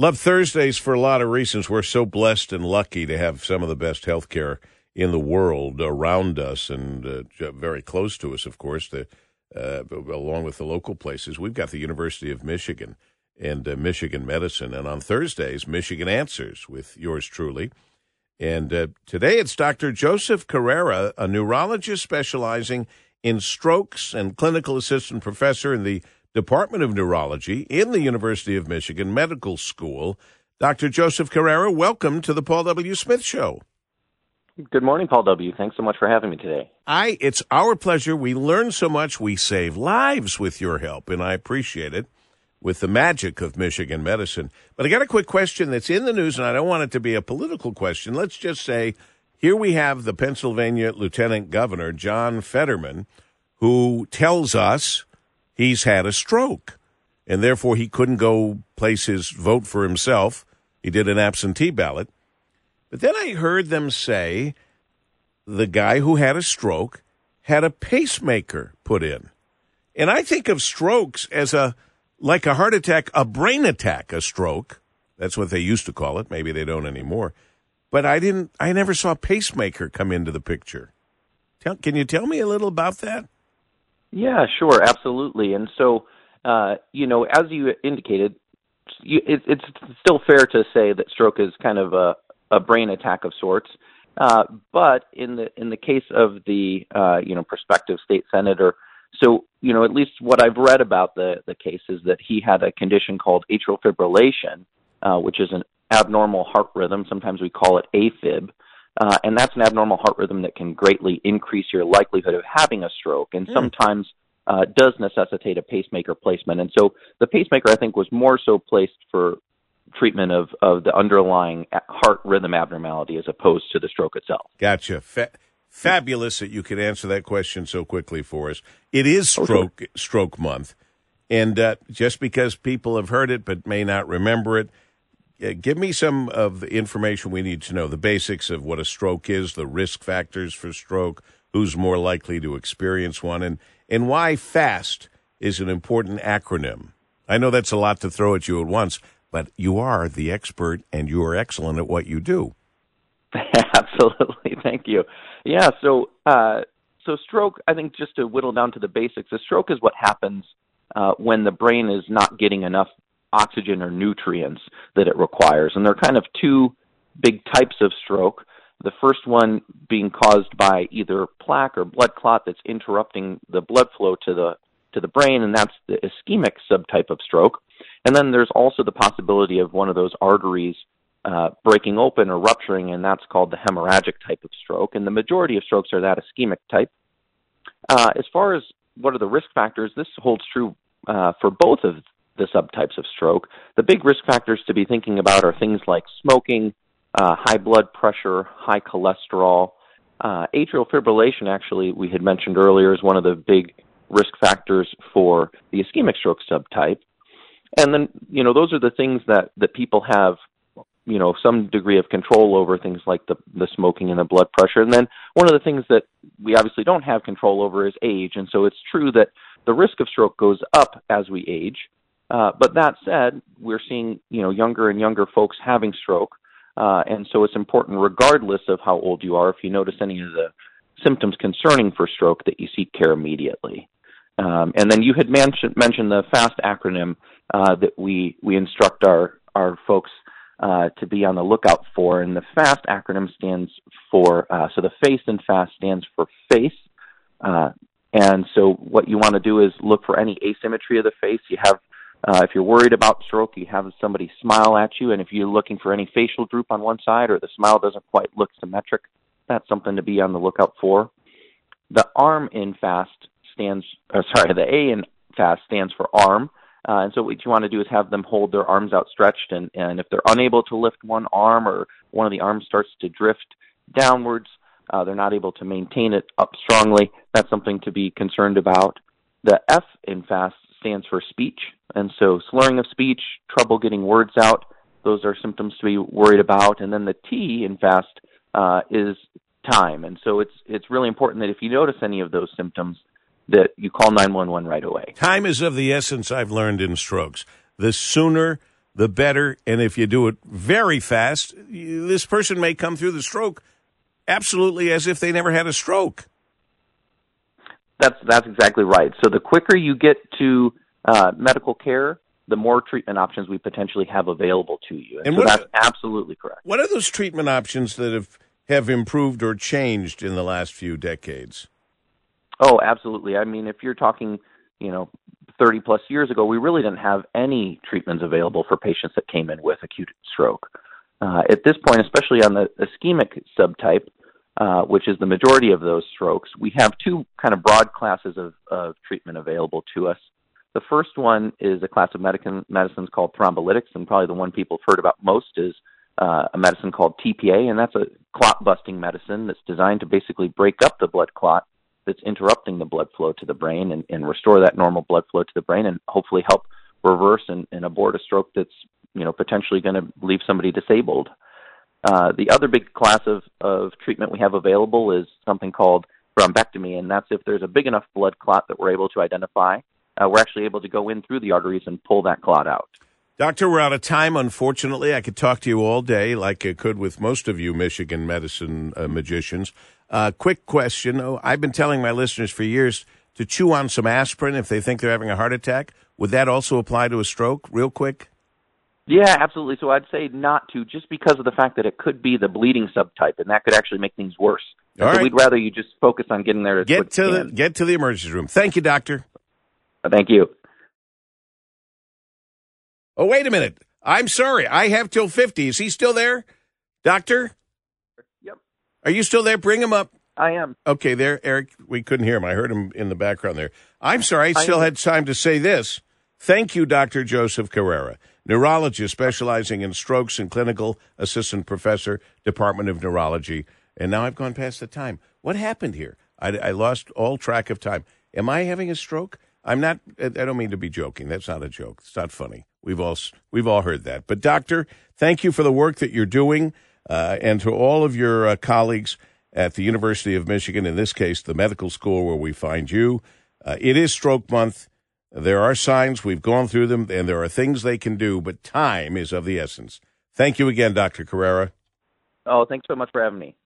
Love Thursdays for a lot of reasons. We're so blessed and lucky to have some of the best health care in the world around us and uh, very close to us, of course, the, uh, along with the local places. We've got the University of Michigan and uh, Michigan Medicine. And on Thursdays, Michigan Answers with yours truly. And uh, today it's Dr. Joseph Carrera, a neurologist specializing in strokes and clinical assistant professor in the Department of Neurology in the University of Michigan Medical School. Dr. Joseph Carrera, welcome to the Paul W. Smith Show. Good morning, Paul W. Thanks so much for having me today. I it's our pleasure. We learn so much. We save lives with your help, and I appreciate it with the magic of Michigan medicine. But I got a quick question that's in the news, and I don't want it to be a political question. Let's just say here we have the Pennsylvania Lieutenant Governor, John Fetterman, who tells us he's had a stroke, and therefore he couldn't go place his vote for himself. He did an absentee ballot. But then I heard them say the guy who had a stroke had a pacemaker put in. And I think of strokes as a like a heart attack, a brain attack, a stroke. That's what they used to call it. Maybe they don't anymore. But I didn't I never saw pacemaker come into the picture. Tell, can you tell me a little about that? Yeah, sure, absolutely. And so, uh, you know, as you indicated, you, it, it's still fair to say that stroke is kind of a, a brain attack of sorts. Uh, but in the in the case of the uh, you know prospective state senator, so you know at least what I've read about the the case is that he had a condition called atrial fibrillation, uh, which is an abnormal heart rhythm. Sometimes we call it AFib, uh, and that's an abnormal heart rhythm that can greatly increase your likelihood of having a stroke, and mm. sometimes uh, does necessitate a pacemaker placement. And so the pacemaker, I think, was more so placed for treatment of, of the underlying heart rhythm abnormality as opposed to the stroke itself. Gotcha. Fa- fabulous that you could answer that question so quickly for us. It is stroke okay. stroke month, and uh, just because people have heard it but may not remember it give me some of the information we need to know the basics of what a stroke is, the risk factors for stroke, who's more likely to experience one, and, and why FAST is an important acronym. I know that's a lot to throw at you at once, but you are the expert and you are excellent at what you do. Absolutely. Thank you. Yeah. So, uh, so stroke, I think just to whittle down to the basics, a stroke is what happens uh, when the brain is not getting enough oxygen or nutrients that it requires. And there are kind of two big types of stroke. The first one being caused by either plaque or blood clot that's interrupting the blood flow to the to the brain, and that's the ischemic subtype of stroke. And then there's also the possibility of one of those arteries uh, breaking open or rupturing, and that's called the hemorrhagic type of stroke. And the majority of strokes are that ischemic type. Uh, as far as what are the risk factors, this holds true uh, for both of the subtypes of stroke. The big risk factors to be thinking about are things like smoking, uh, high blood pressure, high cholesterol. Uh, atrial fibrillation, actually, we had mentioned earlier, is one of the big risk factors for the ischemic stroke subtype. And then, you know, those are the things that, that people have, you know, some degree of control over, things like the, the smoking and the blood pressure. And then one of the things that we obviously don't have control over is age. And so it's true that the risk of stroke goes up as we age. Uh, but that said, we're seeing you know younger and younger folks having stroke, uh, and so it's important, regardless of how old you are, if you notice any of the symptoms concerning for stroke, that you seek care immediately. Um, and then you had mentioned mentioned the FAST acronym uh, that we we instruct our our folks uh, to be on the lookout for, and the FAST acronym stands for uh, so the FACE and FAST stands for face. Uh, and so, what you want to do is look for any asymmetry of the face. You have uh, if you're worried about stroke, you have somebody smile at you, and if you're looking for any facial droop on one side or the smile doesn't quite look symmetric, that's something to be on the lookout for. The arm in FAST stands, or sorry, the A in FAST stands for arm. Uh, and so what you want to do is have them hold their arms outstretched, and, and if they're unable to lift one arm or one of the arms starts to drift downwards, uh, they're not able to maintain it up strongly. That's something to be concerned about. The F in FAST stands for speech. And so slurring of speech, trouble getting words out, those are symptoms to be worried about. And then the T in FAST uh, is time. And so it's it's really important that if you notice any of those symptoms, that you call 911 right away. Time is of the essence, I've learned in strokes. The sooner the better. And if you do it very fast, you, this person may come through the stroke absolutely as if they never had a stroke. That's that's exactly right. So the quicker you get to uh, medical care, the more treatment options we potentially have available to you. And, and so that's are, absolutely correct. What are those treatment options that have have improved or changed in the last few decades? Oh, absolutely. I mean, if you're talking, you know, 30 plus years ago, we really didn't have any treatments available for patients that came in with acute stroke. Uh, at this point, especially on the ischemic subtype, uh, which is the majority of those strokes, we have two kind of broad classes of, of treatment available to us. The first one is a class of medicine, medicines called thrombolytics, and probably the one people have heard about most is uh, a medicine called TPA, and that's a clot busting medicine that's designed to basically break up the blood clot that's interrupting the blood flow to the brain and, and restore that normal blood flow to the brain and hopefully help reverse and, and abort a stroke that's you know potentially going to leave somebody disabled. Uh, the other big class of, of treatment we have available is something called thrombectomy, and that's if there's a big enough blood clot that we're able to identify, uh, we're actually able to go in through the arteries and pull that clot out. Doctor, we're out of time, unfortunately. I could talk to you all day, like I could with most of you Michigan medicine uh, magicians. Uh, quick question. Oh, I've been telling my listeners for years to chew on some aspirin if they think they're having a heart attack. Would that also apply to a stroke, real quick? Yeah, absolutely. So I'd say not to, just because of the fact that it could be the bleeding subtype, and that could actually make things worse. All so right. we'd rather you just focus on getting there. get to the get to the emergency room. Thank you, doctor. Uh, thank you. Oh, wait a minute. I'm sorry. I have till fifty. Is he still there, doctor? Yep. Are you still there? Bring him up. I am. Okay, there, Eric. We couldn't hear him. I heard him in the background there. I'm sorry. I still I had time to say this. Thank you, Dr. Joseph Carrera neurologist specializing in strokes and clinical assistant professor, Department of Neurology. And now I've gone past the time. What happened here? I, I lost all track of time. Am I having a stroke? I'm not. I don't mean to be joking. That's not a joke. It's not funny. We've all we've all heard that. But doctor, thank you for the work that you're doing, uh, and to all of your uh, colleagues at the University of Michigan, in this case, the medical school where we find you. Uh, it is Stroke Month. There are signs, we've gone through them, and there are things they can do, but time is of the essence. Thank you again, Dr. Carrera. Oh, thanks so much for having me.